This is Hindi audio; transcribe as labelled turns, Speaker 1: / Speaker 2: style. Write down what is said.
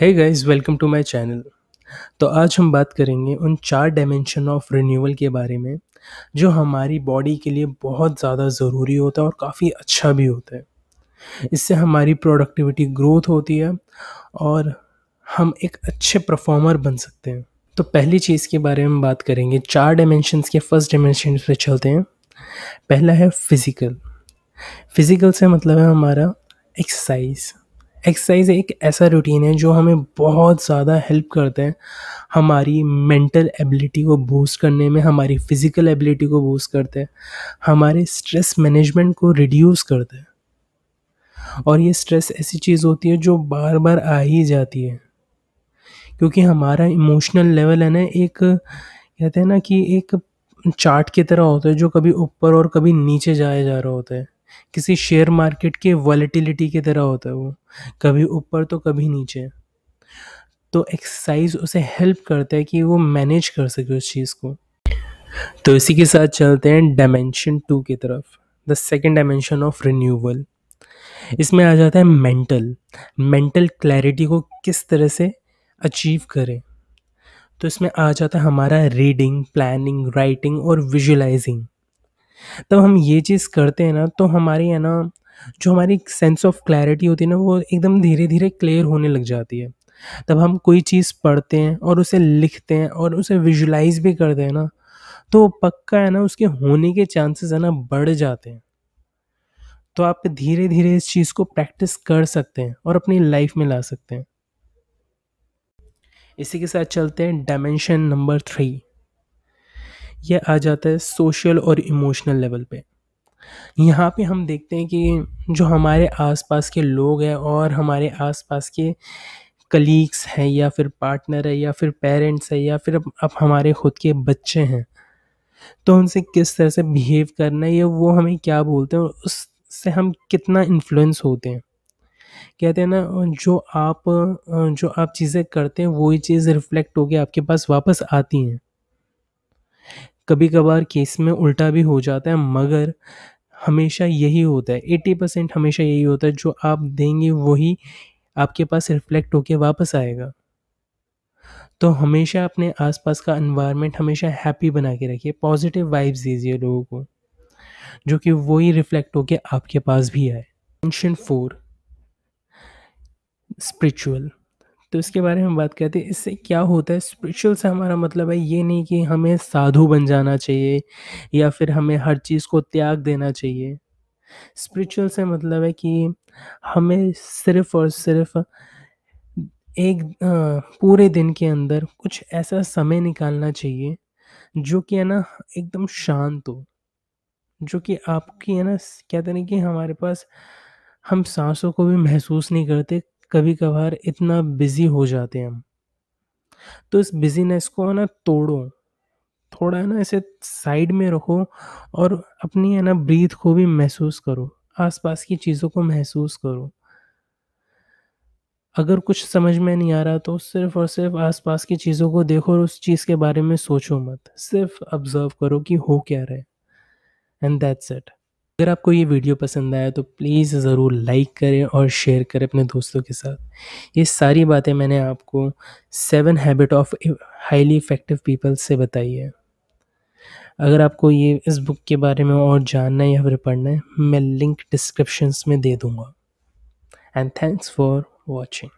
Speaker 1: Hey guys welcome to my channel तो आज हम बात करेंगे उन चार डायमेंशन ऑफ़ रिन्यूअल के बारे में, जो हमारी बॉडी के लिए बहुत ज़्यादा ज़रूरी होता है और काफ़ी अच्छा भी होता है। इससे हमारी प्रोडक्टिविटी ग्रोथ होती है और हम एक अच्छे परफॉर्मर बन सकते हैं। तो पहली चीज़ के बारे में बात करेंगे, चार डायमेंशंस के फ़र्स्ट डायमेंशन पे चलते हैं। पहला है फ़िज़िकल फ़िज़िकल से मतलब है हमारा एक्सरसाइज एक्सरसाइज एक ऐसा रूटीन है जो हमें बहुत ज़्यादा हेल्प करता है हमारी मेंटल एबिलिटी को बूस्ट करने में, हमारी फ़िज़िकल एबिलिटी को बूस्ट करता है, हमारे स्ट्रेस मैनेजमेंट को रिड्यूस करता है। और ये स्ट्रेस ऐसी चीज़ होती है जो बार बार आ ही जाती है। क्योंकि हमारा इमोशनल लेवल है ना, एक कहते हैं ना कि एक चार्ट की तरह होता है जो कभी ऊपर और कभी नीचे जाया जा रहा होता है। किसी शेयर मार्केट के वॉलेटिलिटी की तरह होता है वो। कभी ऊपर तो कभी नीचे। तो एक्सरसाइज उसे हेल्प करता है कि वो मैनेज कर सके उस चीज़ को। तो इसी के साथ चलते हैं डायमेंशन टू की तरफ़। The second dimension of renewal इसमें आ जाता है मेंटल। मेंटल क्लैरिटी को किस तरह से अचीव करें। तो इसमें आ जाता है हमारा रीडिंग, प्लानिंग, राइटिंग और विजुलाइजिंग तब हम ये चीज़ करते हैं ना तो हमारी है ना, जो हमारी सेंस ऑफ़ क्लैरिटी होती है ना, वो एकदम धीरे धीरे क्लियर होने लग जाती है। तब हम कोई चीज़ पढ़ते हैं और उसे लिखते हैं और उसे विजुलाइज भी करते हैं ना तो पक्का है ना, उसके होने के चांसेस है ना, बढ़ जाते हैं। तो आप धीरे धीरे इस चीज़ को प्रैक्टिस कर सकते हैं और अपनी लाइफ में ला सकते हैं। इसी के साथ चलते हैं डायमेंशन नंबर थ्री ये आ जाता है सोशल और इमोशनल लेवल पे। यहाँ पे हम देखते हैं कि जो हमारे आसपास के लोग हैं और हमारे आसपास के कलीग्स हैं या फिर पार्टनर है या फिर पेरेंट्स है या फिर अब हमारे खुद के बच्चे हैं तो उनसे किस तरह से बिहेव करना है या वो हमें क्या बोलते हैं, उससे हम कितना इन्फ्लुएंस होते हैं। कहते हैं ना, जो आप जो आप चीज़ें करते हैं, वही चीज़ रिफ्लेक्ट होकर आपके पास वापस आती हैं। कभी कभार केस में उल्टा भी हो जाता है, मगर हमेशा यही होता है। एट्टी परसेंट हमेशा यही होता है, जो आप देंगे वही आपके पास रिफ्लेक्ट होके वापस आएगा। तो हमेशा अपने आसपास का एनवायरनमेंट हमेशा हैप्पी बना के रखिए पॉजिटिव वाइब्स दीजिए लोगों को, जो कि वही रिफ्लेक्ट होके आपके पास भी आए। टेंशन फोर स्पिरिचुअल तो इसके बारे में बात करते हैं। इससे क्या होता है? स्पिरिचुअल से हमारा मतलब है ये नहीं कि हमें साधु बन जाना चाहिए या फिर हमें हर चीज़ को त्याग देना चाहिए। स्पिरिचुअल से मतलब है कि हमें सिर्फ़ और सिर्फ़ एक पूरे दिन के अंदर कुछ ऐसा समय निकालना चाहिए जो कि है ना एकदम शांत हो। जो कि आपकी है ना कहते हैं कि हमारे पास हम सांसों को भी महसूस नहीं करते कभी कभार इतना बिज़ी हो जाते हैं हम। तो इस बिजीनेस को है ना तोड़ो। थोड़ा है ना इसे साइड में रखो और अपनी है ना ब्रीथ को भी महसूस करो। आसपास की चीज़ों को महसूस करो। अगर कुछ समझ में नहीं आ रहा तो सिर्फ़ और सिर्फ़ आसपास की चीज़ों को देखो और उस चीज़ के बारे में सोचो मत। सिर्फ़ ऑब्ज़र्व करो कि हो क्या रहा एंड दैट्स इट अगर आपको ये वीडियो पसंद आया तो प्लीज़ ज़रूर लाइक करें और शेयर करें अपने दोस्तों के साथ। ये सारी बातें मैंने आपको seven habit of highly effective people से बताई है। अगर आपको ये इस बुक के बारे में और जानना है या फिर पढ़ना है, मैं लिंक डिस्क्रिप्शंस में दे दूँगा। And thanks for watching.